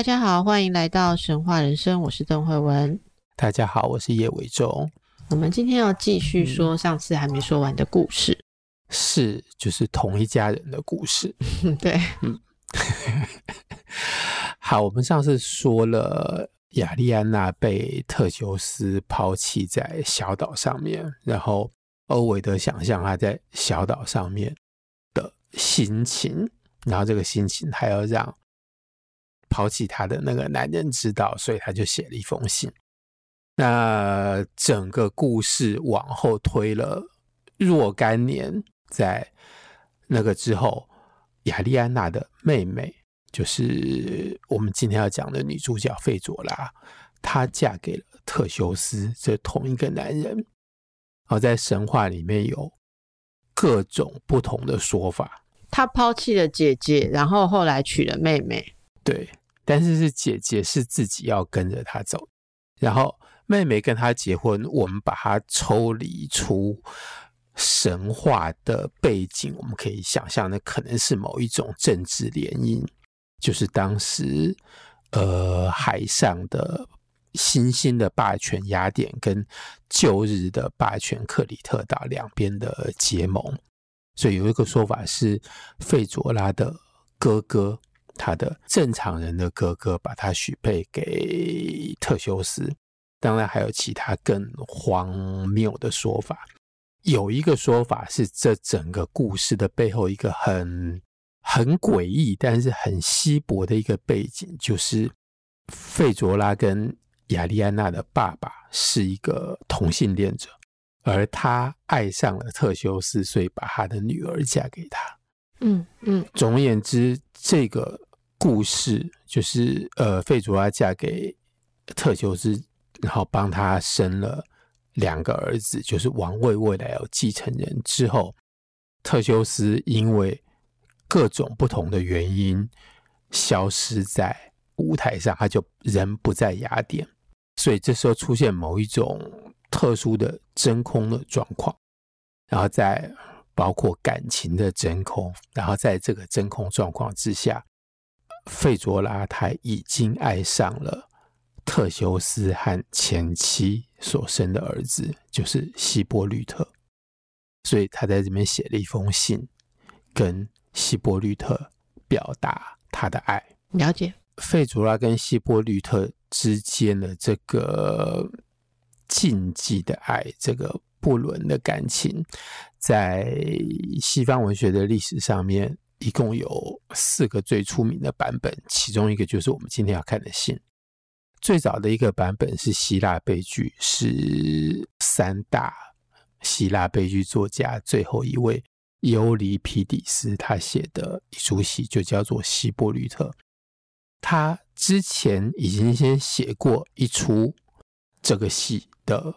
大家好，欢迎来到神话人生，我是邓惠文。大家好，我是叶伟忠。我们今天要继续说上次还没说完的故事，嗯、是就是同一家人的故事。对，嗯，好，我们上次说了。亚利安娜被特修斯抛弃在小岛上面，然后欧维德想象他在小岛上面的心情，然后这个心情还要让抛弃他的那个男人知道，所以他就写了一封信。那整个故事往后推了若干年，在那个之后，亚利安娜的妹妹。就是我们今天要讲的女主角费佐拉，她嫁给了特修斯，这同一个男人。而在神话里面有各种不同的说法。她抛弃了姐姐，然后后来娶了妹妹。对，但是是姐姐是自己要跟着她走，然后妹妹跟她结婚。我们把它抽离出神话的背景，我们可以想象，那可能是某一种政治联姻。就是当时，呃，海上的新兴的霸权雅典跟旧日的霸权克里特岛两边的结盟，所以有一个说法是，费卓拉的哥哥，他的正常人的哥哥，把他许配给特修斯。当然还有其他更荒谬的说法。有一个说法是，这整个故事的背后一个很。很诡异，但是很稀薄的一个背景，就是费卓拉跟亚利安娜的爸爸是一个同性恋者，而他爱上了特修斯，所以把他的女儿嫁给他。嗯嗯。总而言之，这个故事就是呃，费卓拉嫁给特修斯，然后帮他生了两个儿子，就是王位未来有继承人之后，特修斯因为各种不同的原因消失在舞台上，他就人不在雅典，所以这时候出现某一种特殊的真空的状况，然后在包括感情的真空，然后在这个真空状况之下，费卓拉他已经爱上了特修斯和前妻所生的儿子，就是希波吕特，所以他在这边写了一封信跟。希波吕特表达他的爱，了解费卓拉跟希波吕特之间的这个禁忌的爱，这个不伦的感情，在西方文学的历史上面，一共有四个最出名的版本，其中一个就是我们今天要看的信。最早的一个版本是希腊悲剧，是三大希腊悲剧作家最后一位。尤里皮底斯他写的一出戏就叫做《希波吕特》，他之前已经先写过一出这个戏的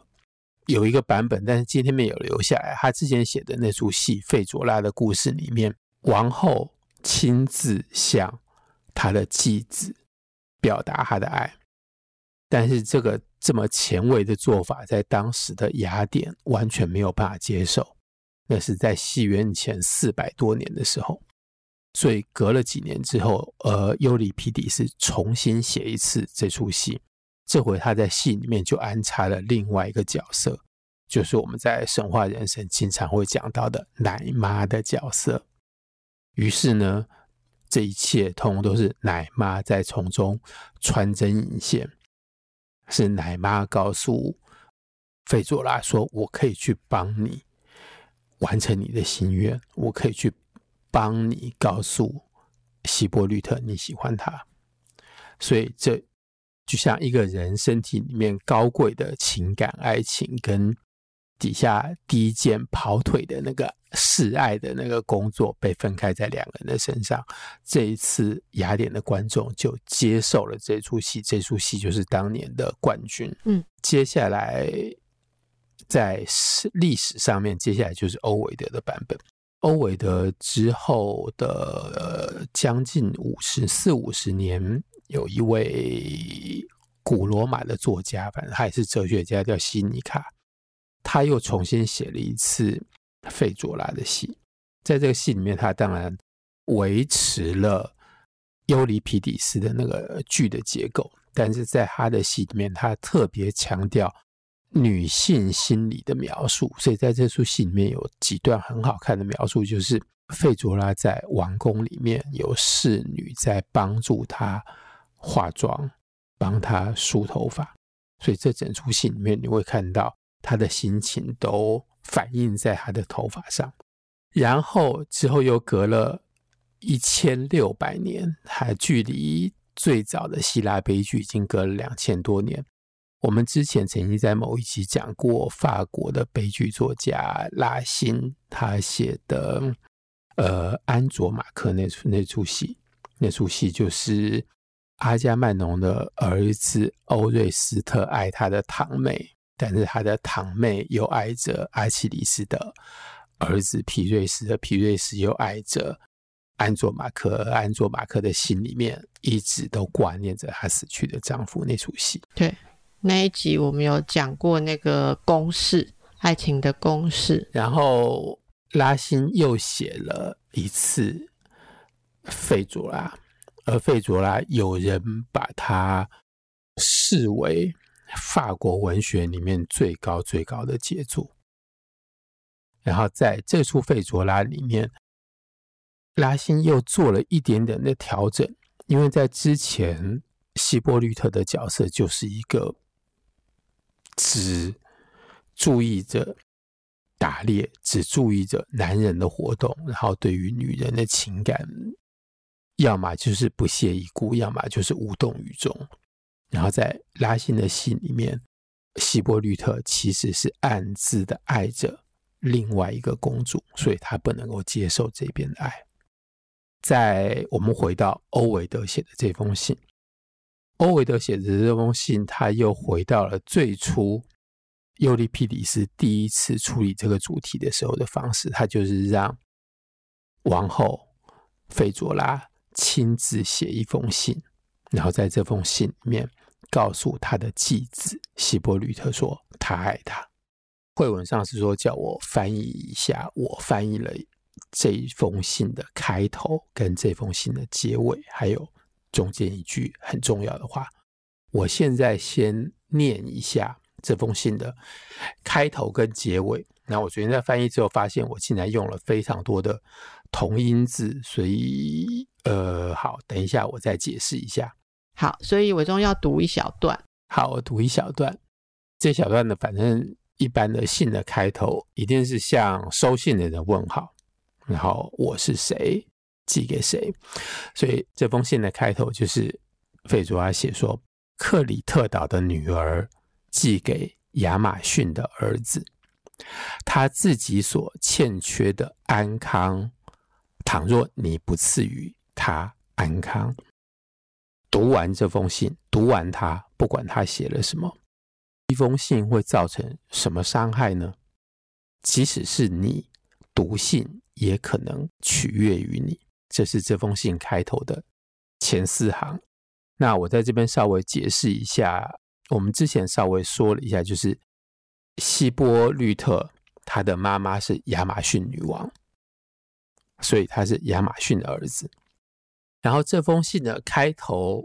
有一个版本，但是今天没有留下来。他之前写的那出戏《费卓拉的故事》里面，王后亲自向他的继子表达他的爱，但是这个这么前卫的做法，在当时的雅典完全没有办法接受。那是在西元前四百多年的时候，所以隔了几年之后，呃，尤里皮底斯重新写一次这出戏，这回他在戏里面就安插了另外一个角色，就是我们在神话人生经常会讲到的奶妈的角色。于是呢，这一切通通都是奶妈在从中穿针引线，是奶妈告诉费佐拉说：“我可以去帮你。”完成你的心愿，我可以去帮你告诉希波吕特你喜欢他，所以这就像一个人身体里面高贵的情感、爱情跟底下第一件跑腿的那个示爱的那个工作被分开在两个人的身上。这一次雅典的观众就接受了这出戏，这出戏就是当年的冠军。嗯，接下来在历史上面，接下来就是欧维德的版本。欧维德之后的将近五十四五十年，有一位古罗马的作家，反正他也是哲学家，叫西尼卡。他又重新写了一次费卓拉的戏，在这个戏里面，他当然维持了尤里皮底斯的那个剧的结构，但是在他的戏里面，他特别强调女性心理的描述，所以在这出戏里面有几段很好看的描述，就是费卓拉在王宫里面有侍女在帮助他化妆，帮他梳头发，所以这整出戏里面你会看到。他的心情都反映在他的头发上，然后之后又隔了一千六百年，还距离最早的希腊悲剧已经隔了两千多年。我们之前曾经在某一集讲过法国的悲剧作家拉辛他写的呃《安卓马克》那出那出戏，那出戏就是阿加曼农的儿子欧瑞斯特爱他的堂妹。但是他的堂妹又爱着阿奇里斯的儿子皮瑞斯，的皮瑞斯又爱着安卓马克，安卓马克的心里面一直都挂念着她死去的丈夫那出戏。对，那一集我们有讲过那个公式，爱情的公式。然后拉辛又写了一次费卓拉，而费卓拉有人把他视为。法国文学里面最高最高的杰作，然后在这出费卓拉里面，拉辛又做了一点点的调整，因为在之前希波吕特的角色就是一个只注意着打猎，只注意着男人的活动，然后对于女人的情感，要么就是不屑一顾，要么就是无动于衷。然后在拉辛的戏里面，希波吕特其实是暗自的爱着另外一个公主，所以他不能够接受这边的爱。在我们回到欧维德写的这封信，欧维德写的这封信，他又回到了最初尤利皮里斯第一次处理这个主题的时候的方式，他就是让王后费卓拉亲自写一封信，然后在这封信里面。告诉他的继子希波吕特说他爱他。会文上是说叫我翻译一下，我翻译了这一封信的开头跟这封信的结尾，还有中间一句很重要的话。我现在先念一下这封信的开头跟结尾。那我昨天在翻译之后发现，我竟然用了非常多的同音字，所以呃，好，等一下我再解释一下。好，所以伟忠要读一小段。好，我读一小段。这小段呢，反正一般的信的开头一定是向收信的人问好，然后我是谁，寄给谁。所以这封信的开头就是费卓拉写说，克里特岛的女儿寄给亚马逊的儿子，他自己所欠缺的安康，倘若你不赐予他安康。读完这封信，读完它，不管他写了什么，一封信会造成什么伤害呢？即使是你读信，也可能取悦于你。这是这封信开头的前四行。那我在这边稍微解释一下，我们之前稍微说了一下，就是希波吕特他的妈妈是亚马逊女王，所以他是亚马逊的儿子。然后这封信的开头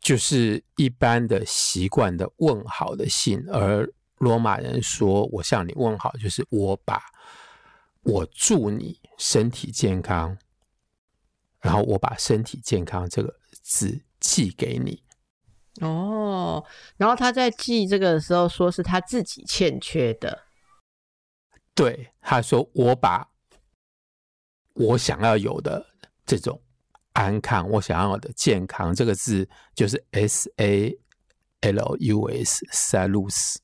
就是一般的习惯的问好的信，而罗马人说“我向你问好”，就是我把我祝你身体健康，然后我把身体健康这个字寄给你。哦，然后他在寄这个的时候说是他自己欠缺的，对，他说我把我想要有的这种。安康，我想要的健康这个字就是 S A L U S，Salus，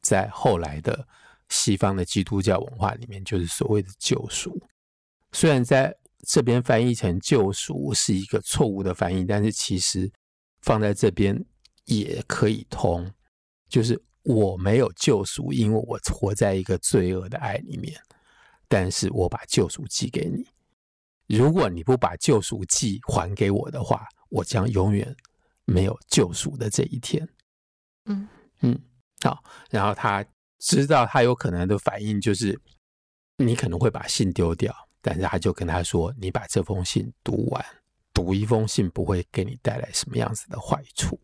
在后来的西方的基督教文化里面，就是所谓的救赎。虽然在这边翻译成救赎是一个错误的翻译，但是其实放在这边也可以通，就是我没有救赎，因为我活在一个罪恶的爱里面，但是我把救赎寄给你。如果你不把救赎祭还给我的话，我将永远没有救赎的这一天。嗯嗯，好，然后他知道他有可能的反应就是你可能会把信丢掉，但是他就跟他说：“你把这封信读完，读一封信不会给你带来什么样子的坏处。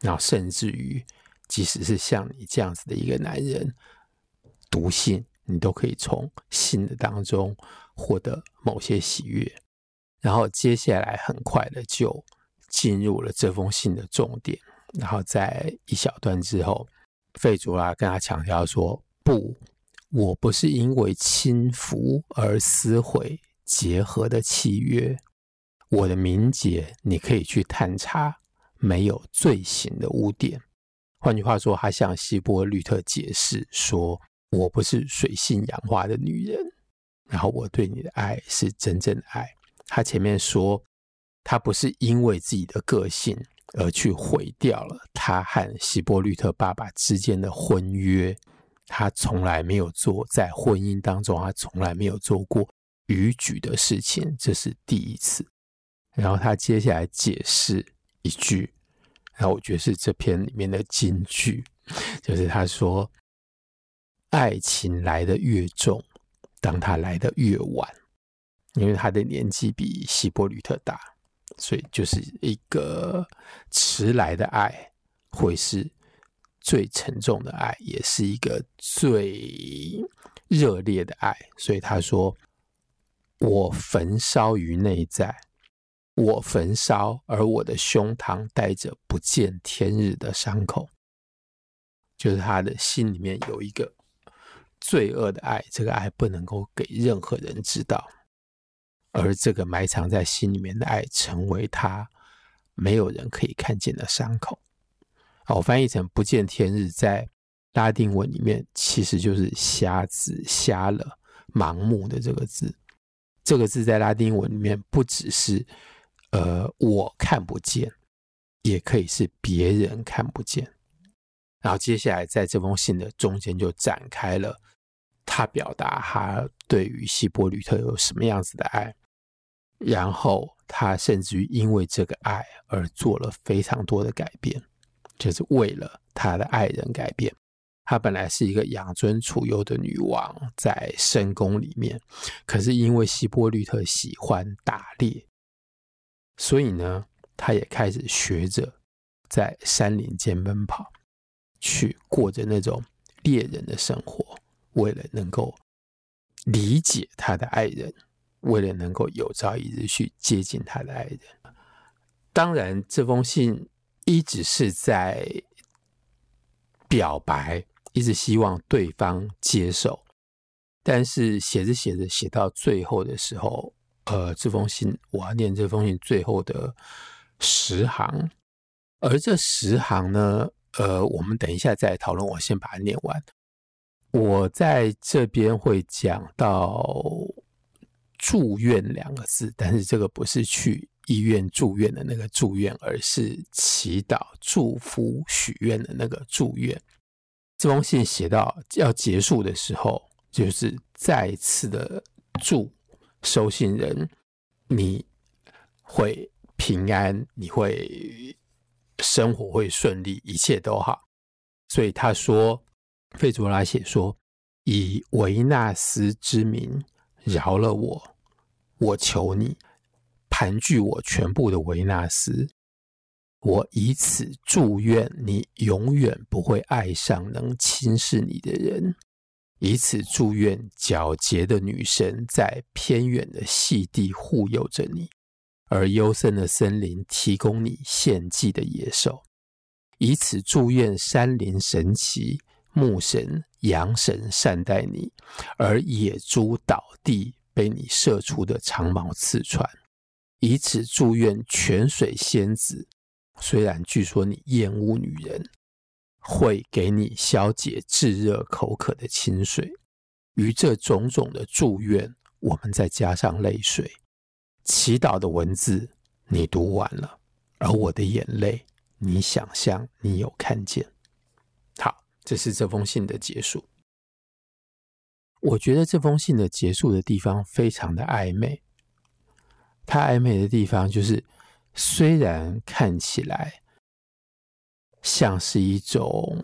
然后甚至于，即使是像你这样子的一个男人，读信你都可以从信的当中。”获得某些喜悦，然后接下来很快的就进入了这封信的重点。然后在一小段之后，费卓拉跟他强调说：“不，我不是因为轻浮而撕毁结合的契约。我的名节你可以去探查，没有罪行的污点。换句话说，他向希波吕特解释说：我不是水性杨花的女人。”然后我对你的爱是真正的爱。他前面说，他不是因为自己的个性而去毁掉了他和希波吕特爸爸之间的婚约。他从来没有做在婚姻当中，他从来没有做过逾矩的事情，这是第一次。然后他接下来解释一句，然后我觉得是这篇里面的金句，就是他说：“爱情来的越重。”当他来的越晚，因为他的年纪比希波吕特大，所以就是一个迟来的爱会是最沉重的爱，也是一个最热烈的爱。所以他说：“我焚烧于内在，我焚烧，而我的胸膛带着不见天日的伤口，就是他的心里面有一个。”罪恶的爱，这个爱不能够给任何人知道，而这个埋藏在心里面的爱，成为他没有人可以看见的伤口。好，翻译成“不见天日”在拉丁文里面其实就是瞎子、瞎了、盲目的这个字。这个字在拉丁文里面不只是呃我看不见，也可以是别人看不见。然后接下来在这封信的中间就展开了。他表达他对于希波吕特有什么样子的爱，然后他甚至于因为这个爱而做了非常多的改变，就是为了他的爱人改变。他本来是一个养尊处优的女王，在深宫里面，可是因为希波吕特喜欢打猎，所以呢，他也开始学着在山林间奔跑，去过着那种猎人的生活。为了能够理解他的爱人，为了能够有朝一日去接近他的爱人，当然这封信一直是在表白，一直希望对方接受。但是写着写着写到最后的时候，呃，这封信我要念这封信最后的十行，而这十行呢，呃，我们等一下再讨论，我先把它念完。我在这边会讲到住院两个字，但是这个不是去医院住院的那个住院，而是祈祷、祝福、许愿的那个祝愿。这封信写到要结束的时候，就是再次的祝收信人你会平安，你会生活会顺利，一切都好。所以他说。费卓拉写说：“以维纳斯之名饶了我，我求你盘踞我全部的维纳斯，我以此祝愿你永远不会爱上能轻视你的人，以此祝愿皎洁的女神在偏远的细地护佑着你，而幽深的森林提供你献祭的野兽，以此祝愿山林神奇。”牧神、羊神善待你，而野猪倒地被你射出的长矛刺穿，以此祝愿泉水仙子。虽然据说你厌恶女人，会给你消解炙热口渴的清水。于这种种的祝愿，我们再加上泪水，祈祷的文字你读完了，而我的眼泪，你想象你有看见。这是这封信的结束。我觉得这封信的结束的地方非常的暧昧。它暧昧的地方就是，虽然看起来像是一种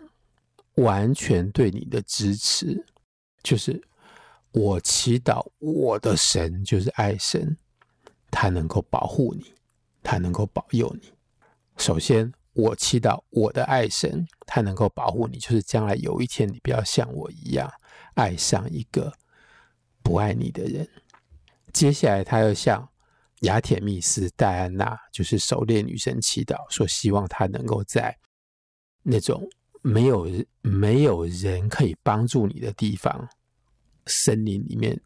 完全对你的支持，就是我祈祷我的神就是爱神，他能够保护你，他能够保佑你。首先，我祈祷我的爱神，他能够保护你，就是将来有一天你不要像我一样。爱上一个不爱你的人，接下来他又向雅铁密斯、戴安娜，就是狩猎女神祈祷，说希望他能够在那种没有没有人可以帮助你的地方，森林里面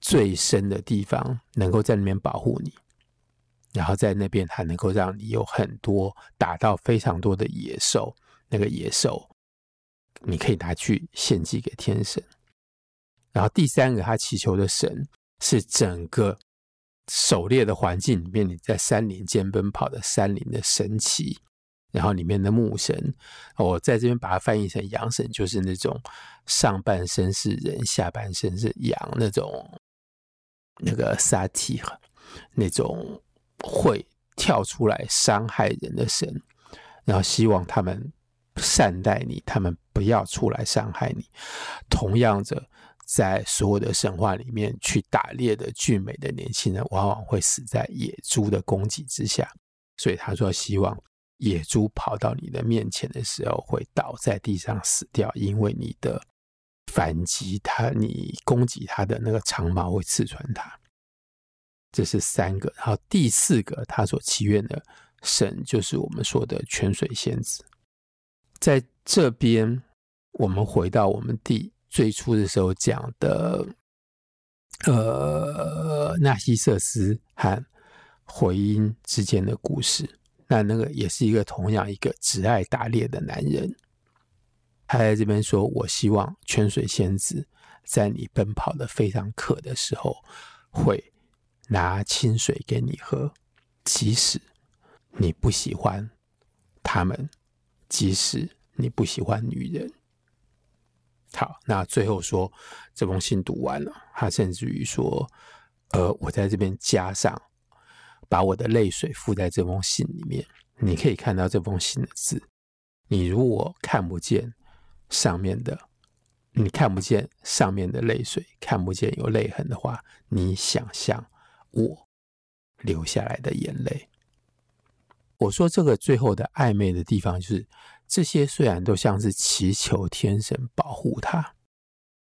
最深的地方，能够在里面保护你，然后在那边还能够让你有很多打到非常多的野兽，那个野兽。你可以拿去献祭给天神，然后第三个他祈求的神是整个狩猎的环境里面，你在山林间奔跑的山林的神奇，然后里面的牧神，我在这边把它翻译成羊神，就是那种上半身是人，下半身是羊那种那个萨提那种会跳出来伤害人的神，然后希望他们。善待你，他们不要出来伤害你。同样的，在所有的神话里面，去打猎的俊美的年轻人，往往会死在野猪的攻击之下。所以他说，希望野猪跑到你的面前的时候，会倒在地上死掉，因为你的反击，他你攻击他的那个长矛会刺穿他。这是三个，然后第四个，他所祈愿的神，就是我们说的泉水仙子。在这边，我们回到我们第最初的时候讲的，呃，纳西瑟斯和回音之间的故事。那那个也是一个同样一个只爱打猎的男人，他在这边说：“我希望泉水仙子在你奔跑的非常渴的时候，会拿清水给你喝，即使你不喜欢他们。”即使你不喜欢女人，好，那最后说这封信读完了，他甚至于说，呃，我在这边加上，把我的泪水附在这封信里面，你可以看到这封信的字。你如果看不见上面的，你看不见上面的泪水，看不见有泪痕的话，你想象我流下来的眼泪。我说这个最后的暧昧的地方，就是这些虽然都像是祈求天神保护他，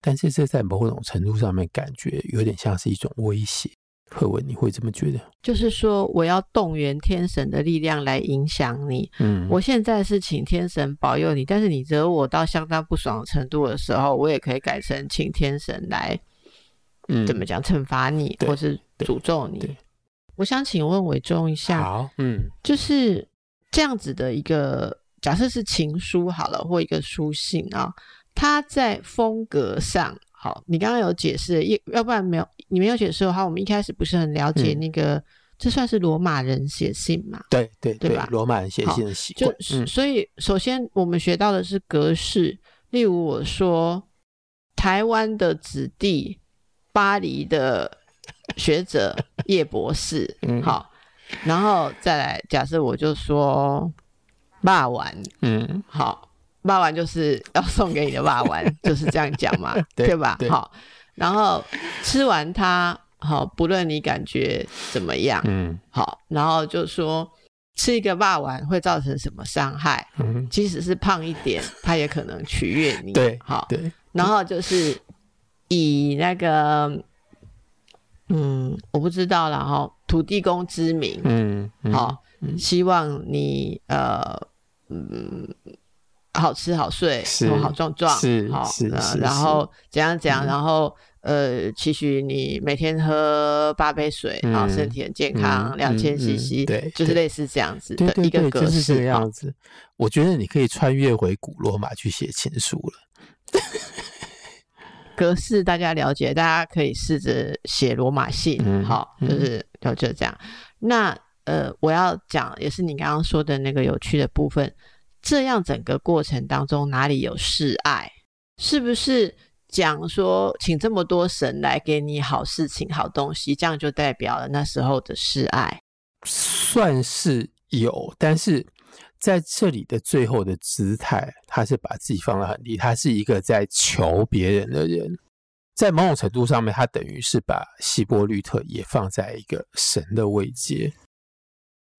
但是这在某种程度上面感觉有点像是一种威胁。赫文，你会这么觉得？就是说，我要动员天神的力量来影响你。嗯，我现在是请天神保佑你，但是你惹我到相当不爽的程度的时候，我也可以改成请天神来，嗯，怎么讲，惩罚你，或是诅咒你。我想请问伟忠一下，好，嗯，就是这样子的一个假设是情书好了，或一个书信啊，它在风格上，好，你刚刚有解释，要要不然没有，你没有解释的话，我们一开始不是很了解那个，嗯、这算是罗马人写信嘛？对对对，对吧？罗马人写信的习惯，就、嗯、所以首先我们学到的是格式，例如我说台湾的子弟，巴黎的。学者叶博士，嗯，好，然后再来，假设我就说霸丸，嗯，好，霸丸就是要送给你的霸丸，就是这样讲嘛，对，吧？对，好，然后吃完它，好，不论你感觉怎么样，嗯，好，然后就说吃一个霸丸会造成什么伤害？嗯，即使是胖一点，它也可能取悦你，对，好，对，然后就是以那个。嗯，我不知道了哈。土地公之名，嗯，好，嗯、希望你呃，嗯，好吃好睡，好壮壮，是，好，是，是，然后怎样怎样，然后呃，期许你每天喝八杯水，然后身体很健康，两千 CC，对，就是类似这样子的一个格式，就是这个样子。我觉得你可以穿越回古罗马去写情书了。格式大家了解，大家可以试着写罗马信，嗯、好，就是就就这样。那呃，我要讲也是你刚刚说的那个有趣的部分，这样整个过程当中哪里有示爱？是不是？讲说，请这么多神来给你好事情、好东西，这样就代表了那时候的示爱，算是有。但是在这里的最后的姿态，他是把自己放得很低，他是一个在求别人的人，在某种程度上面，他等于是把希波吕特也放在一个神的位阶，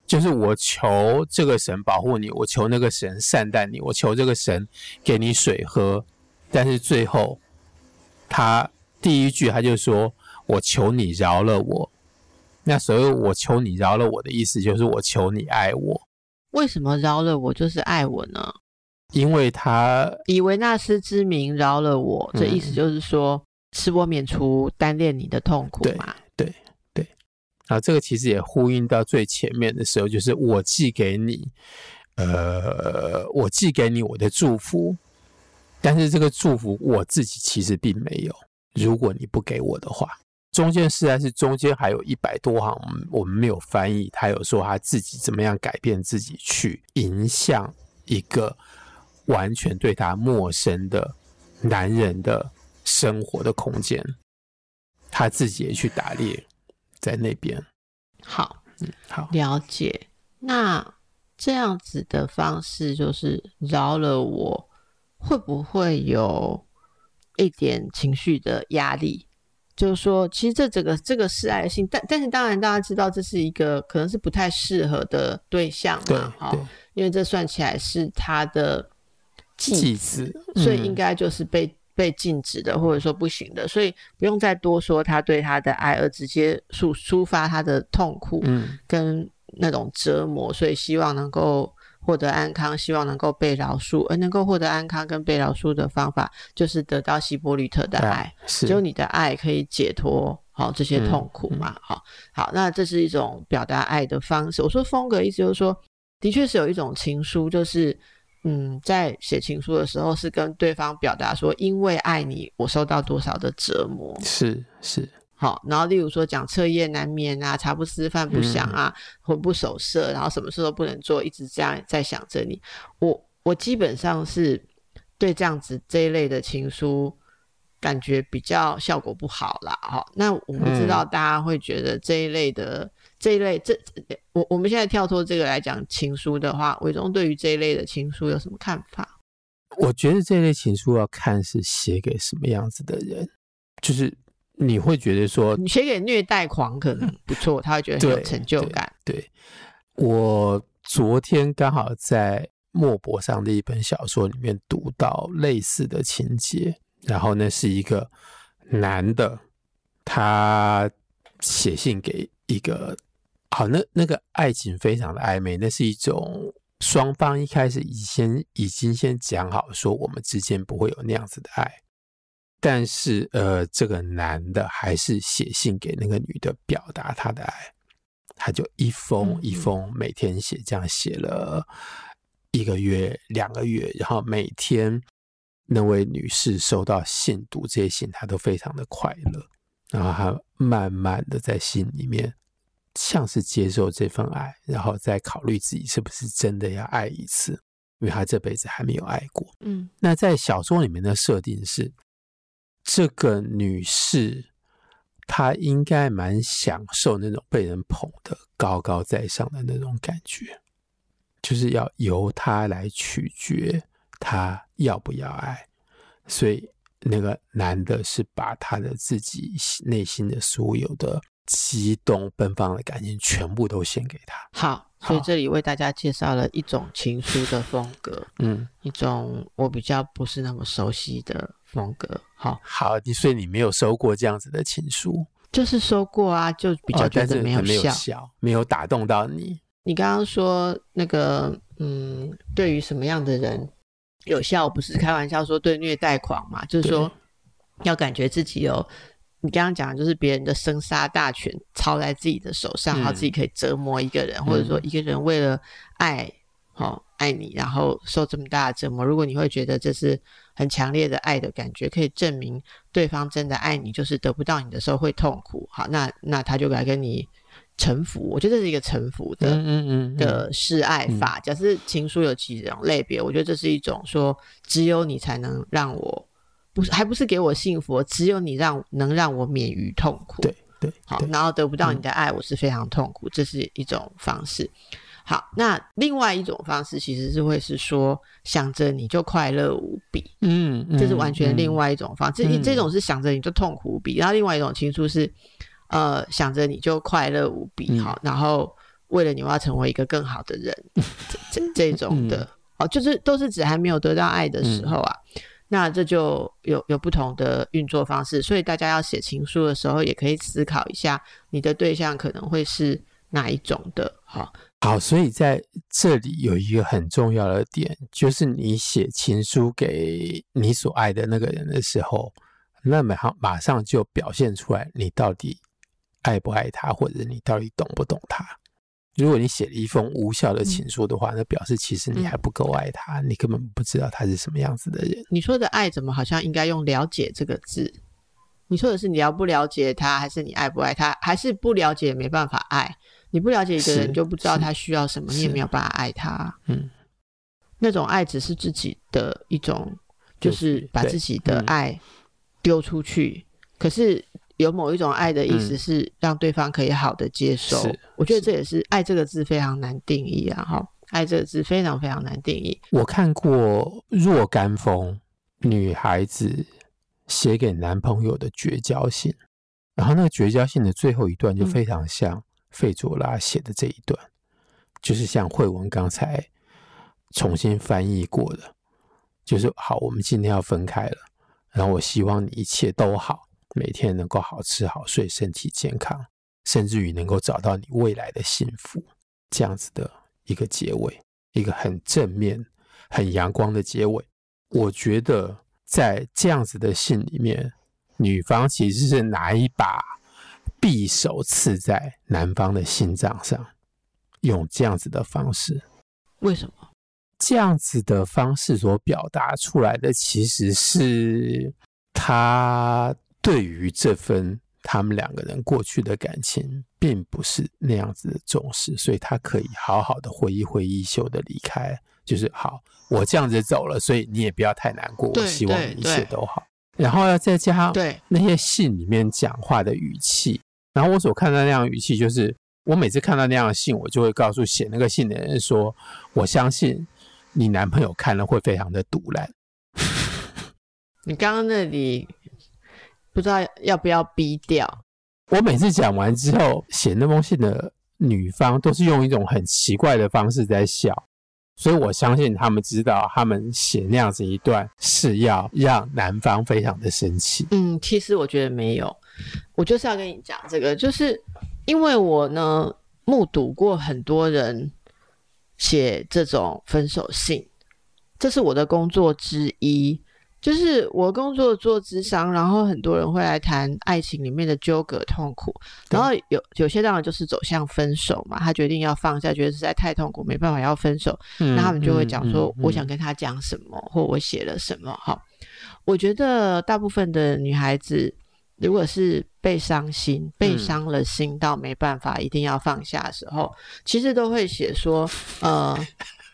就是我求这个神保护你，我求那个神善待你，我求这个神给你水喝，但是最后。他第一句他就说：“我求你饶了我。”那所谓“我求你饶了我”的意思就是“我求你爱我”。为什么饶了我就是爱我呢？因为他以维纳斯之名饶了我，这意思就是说，使我免除单恋你的痛苦嘛。对对对。啊，这个其实也呼应到最前面的时候，就是我寄给你，呃，我寄给你我的祝福。但是这个祝福我自己其实并没有。如果你不给我的话，中间是在是中间还有一百多行，我们没有翻译。他有说他自己怎么样改变自己，去迎向一个完全对他陌生的男人的生活的空间。他自己也去打猎，在那边。好，嗯，好，了解。那这样子的方式就是饶了我。会不会有一点情绪的压力？就是说，其实这整个这个示爱性，但但是当然大家知道这是一个可能是不太适合的对象嘛，哈，因为这算起来是他的继子，所以应该就是被、嗯、被禁止的，或者说不行的，所以不用再多说他对他的爱，而直接抒抒发他的痛苦，嗯，跟那种折磨，所以希望能够。获得安康，希望能够被饶恕，而能够获得安康跟被饶恕的方法，就是得到希波吕特的爱，只有你的爱可以解脱好这些痛苦嘛？好、嗯嗯，好，那这是一种表达爱的方式。我说风格意思就是说，的确是有一种情书，就是嗯，在写情书的时候是跟对方表达说，因为爱你，我受到多少的折磨，是是。好，然后例如说讲彻夜难眠啊，茶不思饭不想啊，魂、嗯、不守舍，然后什么事都不能做，一直这样在想着你。我我基本上是对这样子这一类的情书感觉比较效果不好啦。哈，那我不知道大家会觉得这一类的、嗯、这一类这我我们现在跳脱这个来讲情书的话，伟忠对于这一类的情书有什么看法？我觉得这类情书要看是写给什么样子的人，就是。你会觉得说，你写给虐待狂可能不错，他会觉得很有成就感。对，对，对，我昨天刚好在莫泊桑的一本小说里面读到类似的情节，然后呢是一个男的，他写信给一个，好，那那个爱情非常的暧昧，那是一种双方一开始已先已经先讲好说我们之间不会有那样子的爱。但是，呃，这个男的还是写信给那个女的，表达他的爱。他就一封一封每天写，这样写了一个月、两个月，然后每天那位女士收到信，读这些信，她都非常的快乐。然后她慢慢的在心里面像是接受这份爱，然后再考虑自己是不是真的要爱一次，因为她这辈子还没有爱过。嗯，那在小说里面的设定是。这个女士，她应该蛮享受那种被人捧得高高在上的那种感觉，就是要由她来取决她要不要爱。所以那个男的是把他的自己内心的所有的激动奔放的感情全部都献给她。好，所以这里为大家介绍了一种情书的风格，嗯，一种我比较不是那么熟悉的。风格好，好，你所以你没有收过这样子的情书，就是收过啊，就比较觉得没有效，哦、没有打动到你。你刚刚说那个，嗯，对于什么样的人有效？不是开玩笑说对虐待狂嘛，就是说要感觉自己有你刚刚讲的就是别人的生杀大权操在自己的手上，嗯、然后自己可以折磨一个人，或者说一个人为了爱，好、哦、爱你，然后受这么大的折磨。如果你会觉得这是很强烈的爱的感觉，可以证明对方真的爱你，就是得不到你的时候会痛苦。好，那那他就来跟你。臣服，我觉得这是一个臣服的，嗯嗯嗯的示爱法。嗯、假设情书有几种类别，我觉得这是一种说，只有你才能让我，不是还不是给我幸福，只有你让能让我免于痛苦。对对，好，然后得不到你的爱，我是非常痛苦，嗯、这是一种方式。好，那另外一种方式其实是会是说，想着你就快乐无比，嗯，这是完全另外一种方式。嗯、这这种是想着你就痛苦无比，然后另外一种情书是。呃，想着你就快乐无比，好，嗯、然后为了你我要成为一个更好的人，这这这种的，哦、嗯，就是都是指还没有得到爱的时候啊，嗯、那这就有有不同的运作方式，所以大家要写情书的时候，也可以思考一下你的对象可能会是哪一种的，好，好，所以在这里有一个很重要的点，就是你写情书给你所爱的那个人的时候，那马上马上就表现出来你到底。爱不爱他，或者你到底懂不懂他？如果你写了一封无效的情书的话，嗯、那表示其实你还不够爱他，嗯、你根本不知道他是什么样子的人。你说的爱，怎么好像应该用“了解”这个字？你说的是你了不了解他，还是你爱不爱他，还是不了解没办法爱？你不了解一个人，你就不知道他需要什么，你也没有办法爱他。嗯，那种爱只是自己的一种，就是把自己的爱丢出去，嗯、可是。有某一种爱的意思是让对方可以好的接受，嗯、我觉得这也是“爱”这个字非常难定义啊！哈，“爱”这个字非常非常难定义。我看过若干封女孩子写给男朋友的绝交信，然后那个绝交信的最后一段就非常像费卓拉写的这一段，嗯、就是像慧文刚才重新翻译过的，就是好，我们今天要分开了，然后我希望你一切都好。每天能够好吃好睡，身体健康，甚至于能够找到你未来的幸福，这样子的一个结尾，一个很正面、很阳光的结尾。我觉得在这样子的信里面，女方其实是拿一把匕首刺在男方的心脏上，用这样子的方式。为什么？这样子的方式所表达出来的，其实是他。对于这份他们两个人过去的感情，并不是那样子的重视，所以他可以好好的挥一挥衣袖的离开，就是好，我这样子走了，所以你也不要太难过，我希望你一切都好。然后要再加上那些信里面讲话的语气，然后我所看到那样的语气，就是我每次看到那样的信，我就会告诉写那个信的人说，我相信你男朋友看了会非常的堵烂。你刚刚那里。不知道要不要逼掉。我每次讲完之后，写那封信的女方都是用一种很奇怪的方式在笑，所以我相信他们知道，他们写那样子一段是要让男方非常的生气。嗯，其实我觉得没有，我就是要跟你讲这个，就是因为我呢目睹过很多人写这种分手信，这是我的工作之一。就是我工作做智商，然后很多人会来谈爱情里面的纠葛痛苦，然后有有些当然就是走向分手嘛，他决定要放下，觉得实在太痛苦，没办法要分手，嗯、那他们就会讲说，我想跟他讲什么，嗯、或我写了什么。哈，我觉得大部分的女孩子，如果是被伤心、被伤了心到没办法一定要放下的时候，其实都会写说，呃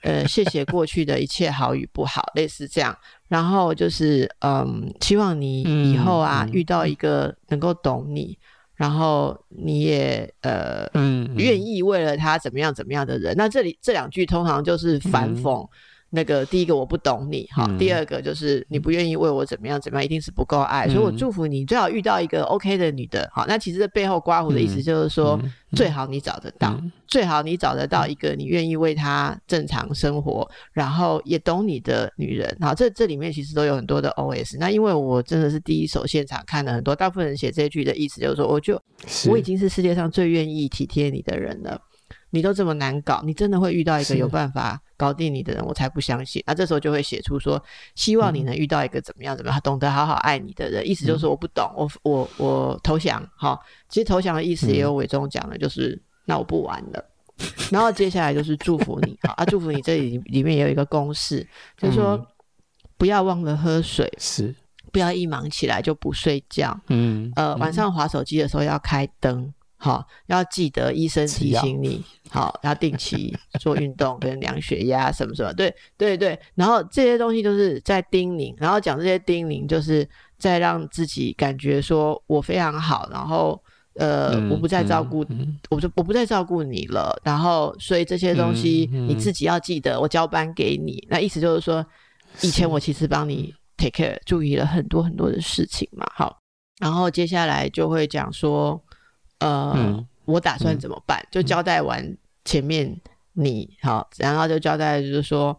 呃，谢谢过去的一切好与不好，类似这样。然后就是，嗯，希望你以后啊、嗯、遇到一个能够懂你，嗯、然后你也呃，愿意为了他怎么样怎么样的人。那这里这两句通常就是反讽。嗯那个第一个我不懂你哈，嗯、第二个就是你不愿意为我怎么样怎么样，一定是不够爱，嗯、所以我祝福你最好遇到一个 OK 的女的。好，那其实这背后刮胡的意思就是说，最好你找得到，嗯、最好你找得到一个你愿意为她正常生活，嗯、然后也懂你的女人。好，这这里面其实都有很多的 OS。那因为我真的是第一手现场看了很多，大部分人写这句的意思就是说，我就我已经是世界上最愿意体贴你的人了。你都这么难搞，你真的会遇到一个有办法搞定你的人，我才不相信。那这时候就会写出说，希望你能遇到一个怎么样怎么样，懂得好好爱你的人。意思就是说，我不懂，我我我投降。哈，其实投降的意思也有伟忠讲的，就是那我不玩了。然后接下来就是祝福你啊，祝福你。这里里面也有一个公式，就是说不要忘了喝水，是不要一忙起来就不睡觉。嗯，呃，晚上划手机的时候要开灯。好，要记得医生提醒你，好，要定期做运动跟量血压 什么什么，对对对。然后这些东西都是在叮咛，然后讲这些叮咛，就是在让自己感觉说我非常好，然后呃，嗯、我不再照顾，我就我不再照顾你了。然后，所以这些东西你自己要记得，我交班给你。那意思就是说，以前我其实帮你 take care，注意了很多很多的事情嘛。好，然后接下来就会讲说。呃，嗯、我打算怎么办？嗯、就交代完前面你好，然后就交代就是说，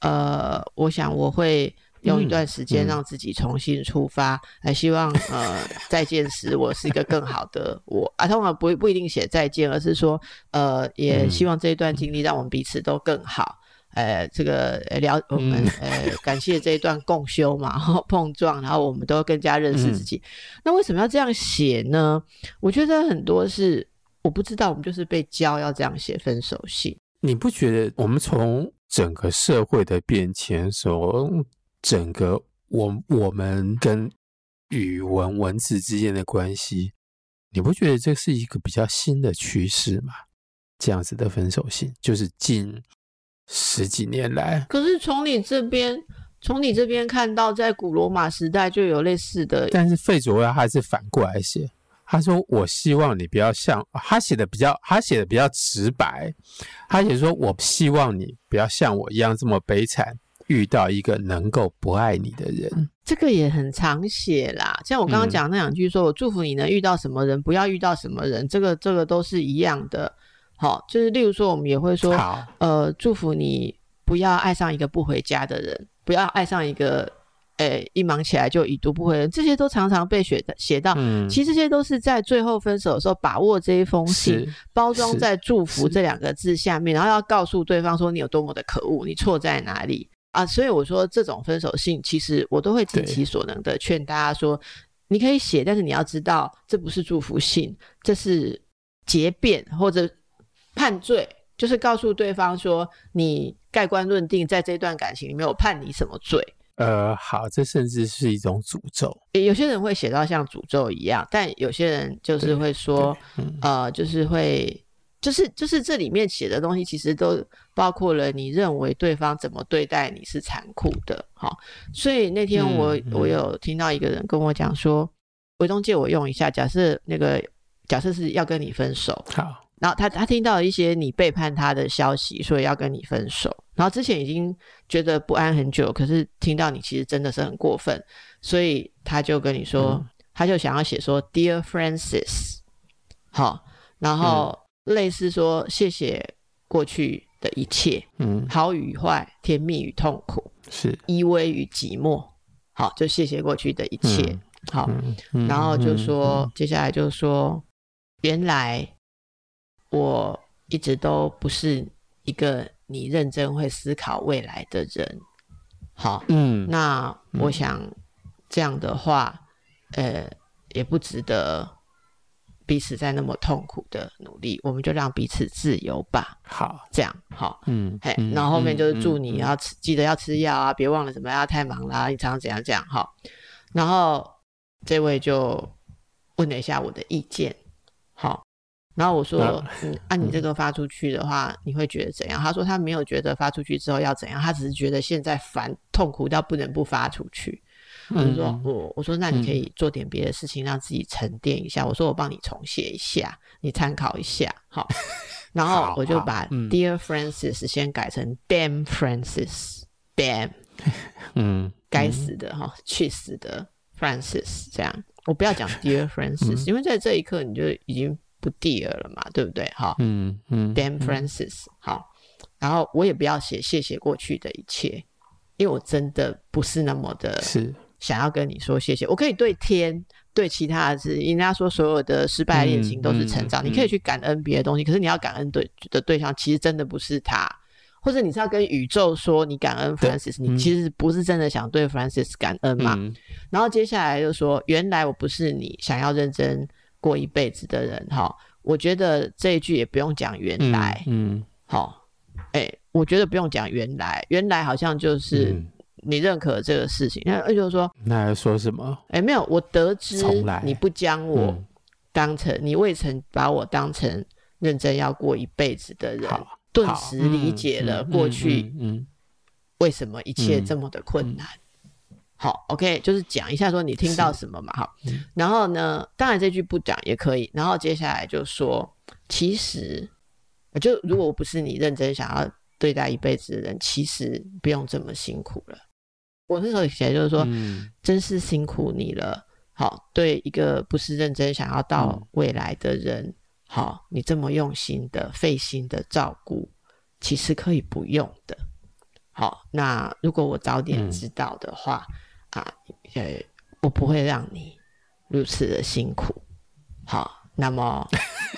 呃，我想我会用一段时间让自己重新出发，还、嗯、希望呃 再见时我是一个更好的我啊。通常不不一定写再见，而是说呃，也希望这一段经历让我们彼此都更好。呃，这个聊我们呃，感谢这一段共修嘛，然 后碰撞，然后我们都更加认识自己。嗯、那为什么要这样写呢？我觉得很多是我不知道，我们就是被教要这样写分手信。你不觉得我们从整个社会的变迁，从整个我我们跟语文文字之间的关系，你不觉得这是一个比较新的趋势吗？这样子的分手信就是近。十几年来，可是从你这边，从你这边看到，在古罗马时代就有类似的。但是费佐亚还是反过来写，他说：“我希望你不要像他写的比较，他写的比较直白。他写说我希望你不要像我一样这么悲惨，遇到一个能够不爱你的人。”这个也很常写啦，像我刚刚讲那两句，说我祝福你能遇到什么人，不要遇到什么人，这个这个都是一样的。好，就是例如说，我们也会说，好呃，祝福你不要爱上一个不回家的人，不要爱上一个，诶，一忙起来就已读不回的人，这些都常常被写写到。嗯，其实这些都是在最后分手的时候，把握这一封信，包装在祝福这两个字下面，然后要告诉对方说你有多么的可恶，你错在哪里啊？所以我说，这种分手信，其实我都会尽其所能的劝大家说，你可以写，但是你要知道，这不是祝福信，这是结辩或者。判罪就是告诉对方说，你盖棺论定，在这段感情里面，我判你什么罪？呃，好，这甚至是一种诅咒。有些人会写到像诅咒一样，但有些人就是会说，嗯、呃，就是会，就是就是这里面写的东西，其实都包括了你认为对方怎么对待你是残酷的。好，所以那天我、嗯、我有听到一个人跟我讲说，伟忠借我用一下，假设那个假设是要跟你分手，好。然后他他听到一些你背叛他的消息，所以要跟你分手。然后之前已经觉得不安很久，可是听到你其实真的是很过分，所以他就跟你说，嗯、他就想要写说 Dear Francis，好，然后类似说谢谢过去的一切，嗯，好与坏，甜蜜与痛苦，是。依偎与寂寞，好，就谢谢过去的一切，嗯、好，嗯、然后就说、嗯、接下来就说原来。我一直都不是一个你认真会思考未来的人，好，嗯，那我想这样的话，嗯、呃，也不值得彼此再那么痛苦的努力，我们就让彼此自由吧。好，这样好，嗯，嘿，然后后面就是祝你要吃，嗯、记得要吃药啊，别忘了什么呀，太忙啦，你常常怎样怎样，好，然后这位就问了一下我的意见，好。然后我说，嗯，按、啊、你这个发出去的话，嗯、你会觉得怎样？他说他没有觉得发出去之后要怎样，他只是觉得现在烦痛苦到不能不发出去。嗯、我就说，我我说那你可以做点别的事情，让自己沉淀一下。嗯、我说我帮你重写一下，你参考一下，好。然后我就把 Dear Francis 先改成 Damn Francis，Damn，嗯，该死的哈，去死的 Francis，这样。我不要讲 Dear Francis，嗯、因为在这一刻你就已经。不 dear 了嘛，对不对？哈，嗯嗯，Dan Francis，好，然后我也不要写谢谢过去的一切，因为我真的不是那么的，是想要跟你说谢谢。我可以对天，对其他的是，人家说所有的失败恋情都是成长，嗯嗯嗯、你可以去感恩别的东西，可是你要感恩对的对象，其实真的不是他。或者你是要跟宇宙说你感恩 Francis，你其实不是真的想对 Francis 感恩嘛？嗯、然后接下来就说，原来我不是你想要认真过一辈子的人哈。我觉得这一句也不用讲原来，嗯，好、嗯，哎、欸，我觉得不用讲原来，原来好像就是你认可这个事情，那、嗯、就是说，那还说什么？哎、欸，没有，我得知你不将我当成，嗯、你未曾把我当成认真要过一辈子的人，顿时理解了过去，嗯，为什么一切这么的困难。好，OK，就是讲一下说你听到什么嘛，好，嗯、然后呢，当然这句不讲也可以，然后接下来就说，其实，就如果我不是你认真想要对待一辈子的人，其实不用这么辛苦了。我那时候写就是说，嗯、真是辛苦你了。好，对一个不是认真想要到未来的人，嗯、好，你这么用心的费心的照顾，其实可以不用的。好，那如果我早点知道的话。嗯啊，呃，我不会让你如此的辛苦。好，那么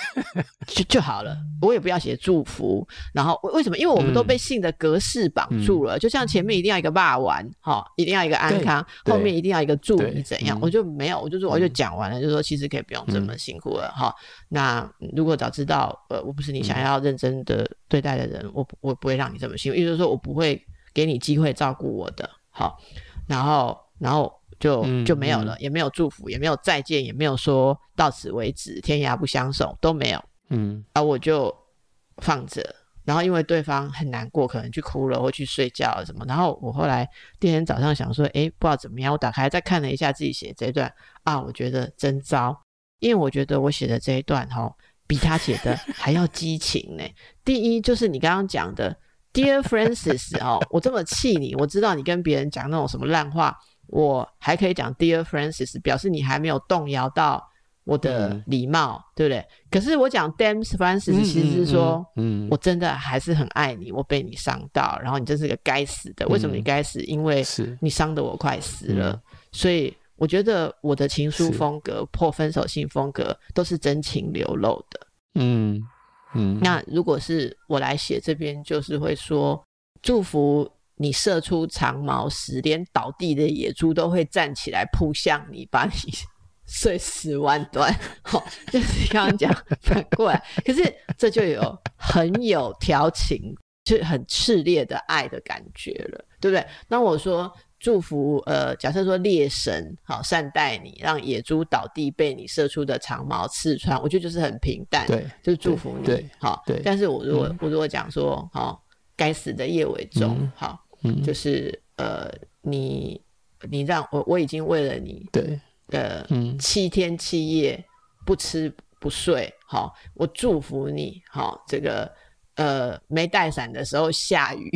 就就好了。我也不要写祝福。然后为什么？因为我们都被信的格式绑住了。嗯、就像前面一定要一个骂完，哈、嗯，一定要一个安康，后面一定要一个祝你怎样？我就没有，我就说我就讲完了，嗯、就说其实可以不用这么辛苦了，哈、嗯。那如果早知道，呃，我不是你想要认真的对待的人，嗯、我我不会让你这么辛苦。也就是说，我不会给你机会照顾我的。好，然后。然后就就没有了，也没有祝福，也没有再见，也没有说到此为止，天涯不相送都没有。嗯，啊我就放着。然后因为对方很难过，可能去哭了或去睡觉了什么。然后我后来第二天早上想说，哎，不知道怎么样，我打开再看了一下自己写的这一段啊，我觉得真糟，因为我觉得我写的这一段哈、哦，比他写的还要激情呢。第一就是你刚刚讲的，Dear Francis 哦，我这么气你，我知道你跟别人讲那种什么烂话。我还可以讲 Dear Francis，表示你还没有动摇到我的礼貌，嗯、对不对？可是我讲 Damn Francis，其实是说，嗯，我真的还是很爱你，我被你伤到，然后你真是个该死的。为什么你该死？因为你伤得我快死了。嗯、所以我觉得我的情书风格、破分手信风格都是真情流露的。嗯嗯。那如果是我来写这边，就是会说祝福。你射出长矛时，连倒地的野猪都会站起来扑向你，把你 碎尸万段。好、哦，就是刚刚讲反过来，可是这就有很有调情，就很炽烈的爱的感觉了，对不对？那我说祝福，呃，假设说猎神好善待你，让野猪倒地被你射出的长矛刺穿，我觉得就是很平淡，对，就是祝福你，对，好，对。但是我如果、嗯、我如果讲说，好，该死的叶伟忠，嗯、好。就是呃，你你让我我已经为了你对呃，嗯，七天七夜不吃不睡，好，我祝福你，好，这个呃没带伞的时候下雨，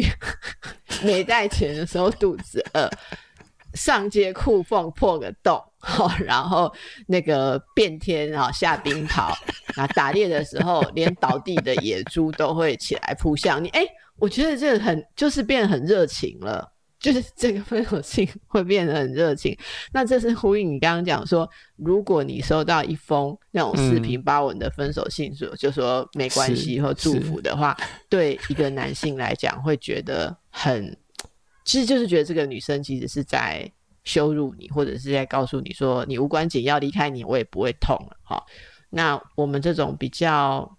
没带钱的时候肚子饿，上街裤缝破个洞，好，然后那个变天啊下冰雹，啊打猎的时候连倒地的野猪都会起来扑向你，哎。我觉得这个很就是变得很热情了，就是 这个分手信会变得很热情。那这是呼应你刚刚讲说，如果你收到一封那种四平八稳的分手信，说、嗯、就说没关系或祝福的话，对一个男性来讲会觉得很，其实就是觉得这个女生其实是在羞辱你，或者是在告诉你说你无关紧要，离开你我也不会痛了。哈，那我们这种比较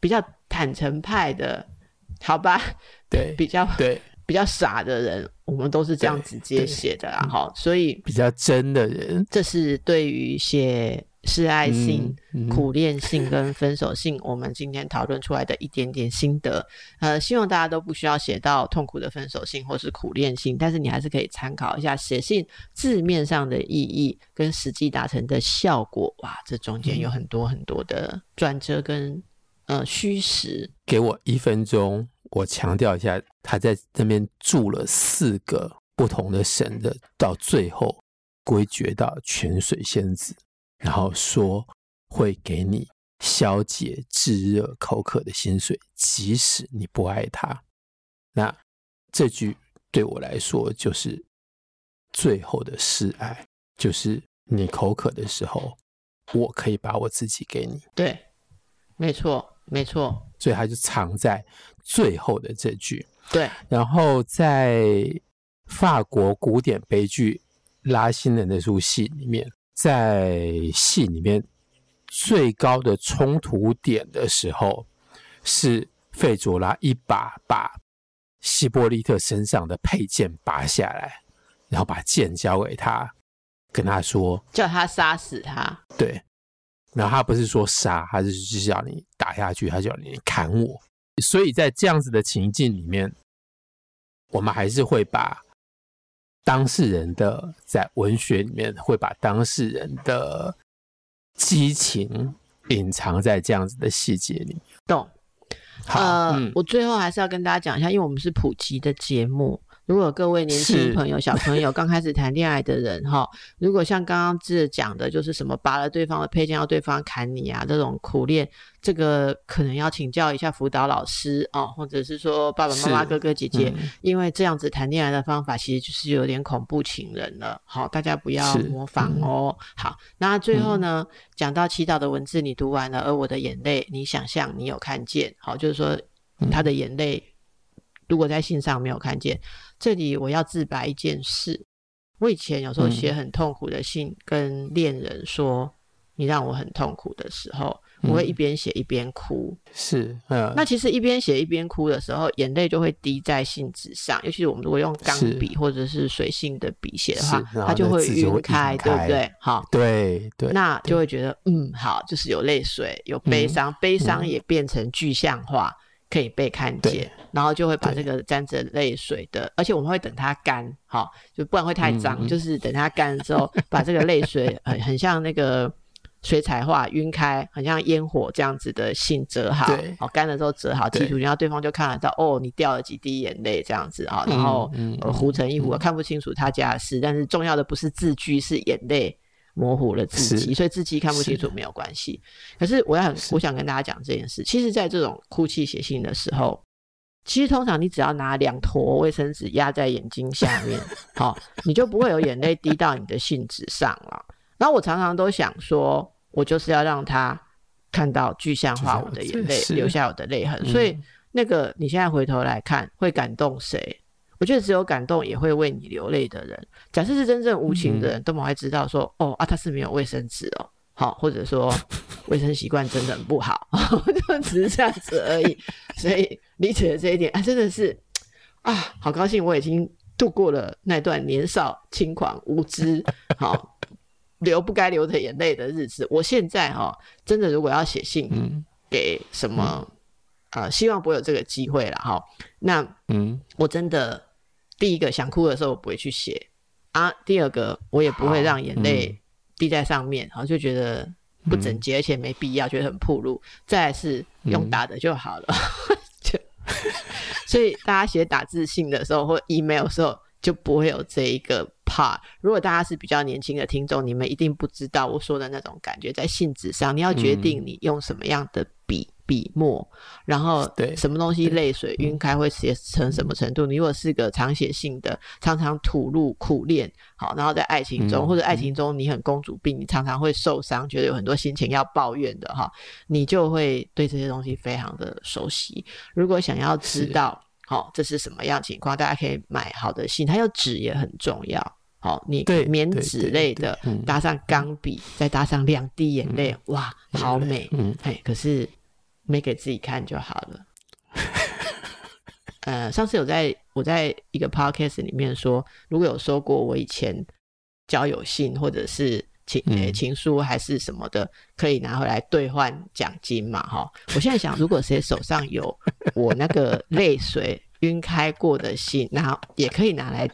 比较坦诚派的。好吧，对，比较对比较傻的人，我们都是这样直接写的啦，哈，所以比较真的人，这是对于写示爱信、嗯嗯、苦恋信跟分手信，我们今天讨论出来的一点点心得。呃，希望大家都不需要写到痛苦的分手信或是苦恋信，但是你还是可以参考一下写信字面上的意义跟实际达成的效果。哇，这中间有很多很多的转折跟。呃，虚实。给我一分钟，我强调一下，他在那边住了四个不同的神的，到最后归结到泉水仙子，然后说会给你消解炙热口渴的薪水，即使你不爱他。那这句对我来说就是最后的示爱，就是你口渴的时候，我可以把我自己给你。对，没错。没错，所以他就藏在最后的这句。对，然后在法国古典悲剧《拉辛的那出戏》里面，在戏里面最高的冲突点的时候，是费卓拉一把把希波利特身上的佩剑拔下来，然后把剑交给他，跟他说叫他杀死他。对，然后他不是说杀，他是就是叫你打下去，他叫你砍我。所以在这样子的情境里面，我们还是会把当事人的在文学里面会把当事人的激情隐藏在这样子的细节里。懂？好，呃，嗯，我最后还是要跟大家讲一下，因为我们是普及的节目。如果各位年轻朋友、小朋友 刚开始谈恋爱的人哈，如果像刚刚这讲的，就是什么拔了对方的配件要对方砍你啊，这种苦练，这个可能要请教一下辅导老师哦，或者是说爸爸妈妈、哥哥姐姐，嗯、因为这样子谈恋爱的方法其实就是有点恐怖情人了。好，大家不要模仿哦。嗯、好，那最后呢，讲、嗯、到祈祷的文字你读完了，而我的眼泪你想象你有看见，好，就是说他的眼泪。如果在信上没有看见，这里我要自白一件事。我以前有时候写很痛苦的信，跟恋人说、嗯、你让我很痛苦的时候，我会一边写一边哭。是，嗯。那其实一边写一边哭的时候，眼泪就会滴在信纸上。尤其是我们如果用钢笔或者是水性的笔写的话，它就会晕开，对不对？好，对对。那就会觉得，嗯，好，就是有泪水，有悲伤，嗯、悲伤也变成具象化。嗯可以被看见，然后就会把这个沾着泪水的，而且我们会等它干，好，就不然会太脏。嗯、就是等它干之后，把这个泪水很很像那个水彩画晕开，很像烟火这样子的信折好，好干了之后折好寄出去，然后对方就看得到哦，你掉了几滴眼泪这样子啊，然后、嗯呃、糊成一糊，看不清楚他家的事，但是重要的不是字句，是眼泪。模糊了字迹，所以字迹看不清楚没有关系。可是我要很，我想跟大家讲这件事。其实，在这种哭泣写信的时候，其实通常你只要拿两坨卫生纸压在眼睛下面，好、哦，你就不会有眼泪滴到你的信纸上了。然后我常常都想说，我就是要让他看到具象化我的眼泪，留下我的泪痕。所以，那个你现在回头来看，会感动谁？我觉得只有感动也会为你流泪的人，假设是真正无情的人，都会知道说，哦啊，他是没有卫生纸哦，好，或者说 卫生习惯真的很不好，就只是这样子而已。所以理解了这一点啊，真的是啊，好高兴，我已经度过了那段年少轻狂无知，好流不该流的眼泪的日子。我现在哈，真的如果要写信给什么啊，希望不会有这个机会了哈。那嗯，我真的。第一个想哭的时候，我不会去写啊。第二个，我也不会让眼泪滴在上面，然后、就觉得不整洁，而且没必要，嗯、觉得很暴露。再来是用打的就好了，嗯、就所以大家写打字信的时候或 email 的时候就不会有这一个 part。如果大家是比较年轻的听众，你们一定不知道我说的那种感觉，在信纸上，你要决定你用什么样的笔。墨，然后对什么东西泪水晕开会写成什么程度？你如果是个常写信的，常常吐露苦恋，好，然后在爱情中、嗯、或者爱情中你很公主病，你常常会受伤，觉得有很多心情要抱怨的哈，你就会对这些东西非常的熟悉。如果想要知道好这是什么样情况，大家可以买好的信，它有纸也很重要。好，你棉纸类的搭上钢笔，再搭上两滴眼泪，哇，好美，嗯，哎，可是。没给自己看就好了。呃，上次有在我在一个 podcast 里面说，如果有收过我以前交友信或者是情、欸、情书还是什么的，可以拿回来兑换奖金嘛？哈，我现在想，如果谁手上有我那个泪水晕开过的信，那也可以拿来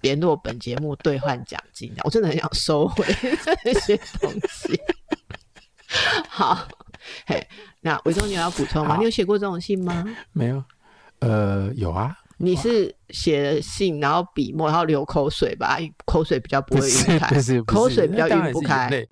联络本节目兑换奖金。我真的很想收回这些东西。好。嘿，那伟忠，你有要补充吗？你有写过这种信吗？没有，呃，有啊。你是写了信，然后笔墨，然后流口水吧？口水比较不会晕开，口水比较晕不开。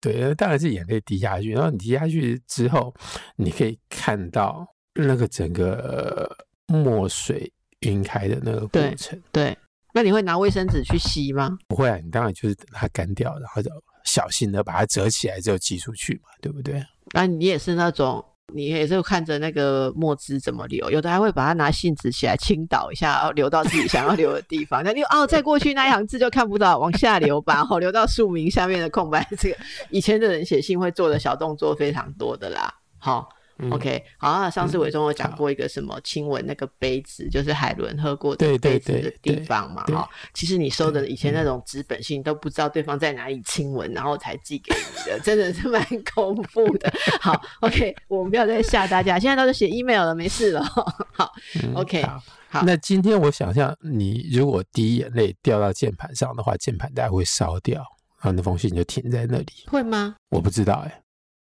对，当然是眼泪滴下去，然后你滴下去之后，你可以看到那个整个墨水晕开的那个过程。对，对，那你会拿卫生纸去吸吗？不会啊，你当然就是等它干掉，然后就。小心的把它折起来就寄出去嘛，对不对？那你也是那种。你也是看着那个墨汁怎么流，有的还会把它拿信纸起来倾倒一下，然后流到自己想要流的地方。那你哦，再过去那一行字就看不到，往下流吧，哦，流到署名下面的空白。这个以前的人写信会做的小动作非常多的啦，好。嗯、OK，好啊。上次伟忠有讲过一个什么亲吻那个杯子，嗯、就是海伦喝过的杯子的地方嘛？哈，其实你收的以前那种纸本信都不知道对方在哪里亲吻，然后才寄给你的，真的是蛮恐怖的。好，OK，我们不要再吓大家，现在都是写 email 了，没事了。好，OK，好。好，那今天我想象，你如果滴眼泪掉到键盘上的话，键盘大概会烧掉，然后那封信就停在那里，会吗？我不知道哎、欸。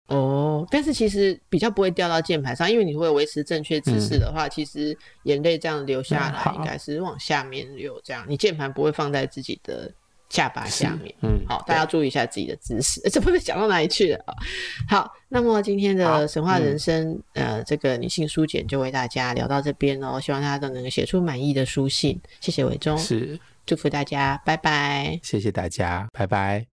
哦，但是其实比较不会掉到键盘上，因为你会维持正确姿势的话，嗯、其实眼泪这样流下来，应该是往下面流，这样、嗯、你键盘不会放在自己的下巴下面。嗯，好，大家注意一下自己的姿势。这不是讲到哪里去了？好，那么今天的神话人生，嗯、呃，这个女性书简就为大家聊到这边哦，希望大家都能够写出满意的书信。谢谢伟忠，是祝福大家，拜拜。谢谢大家，拜拜。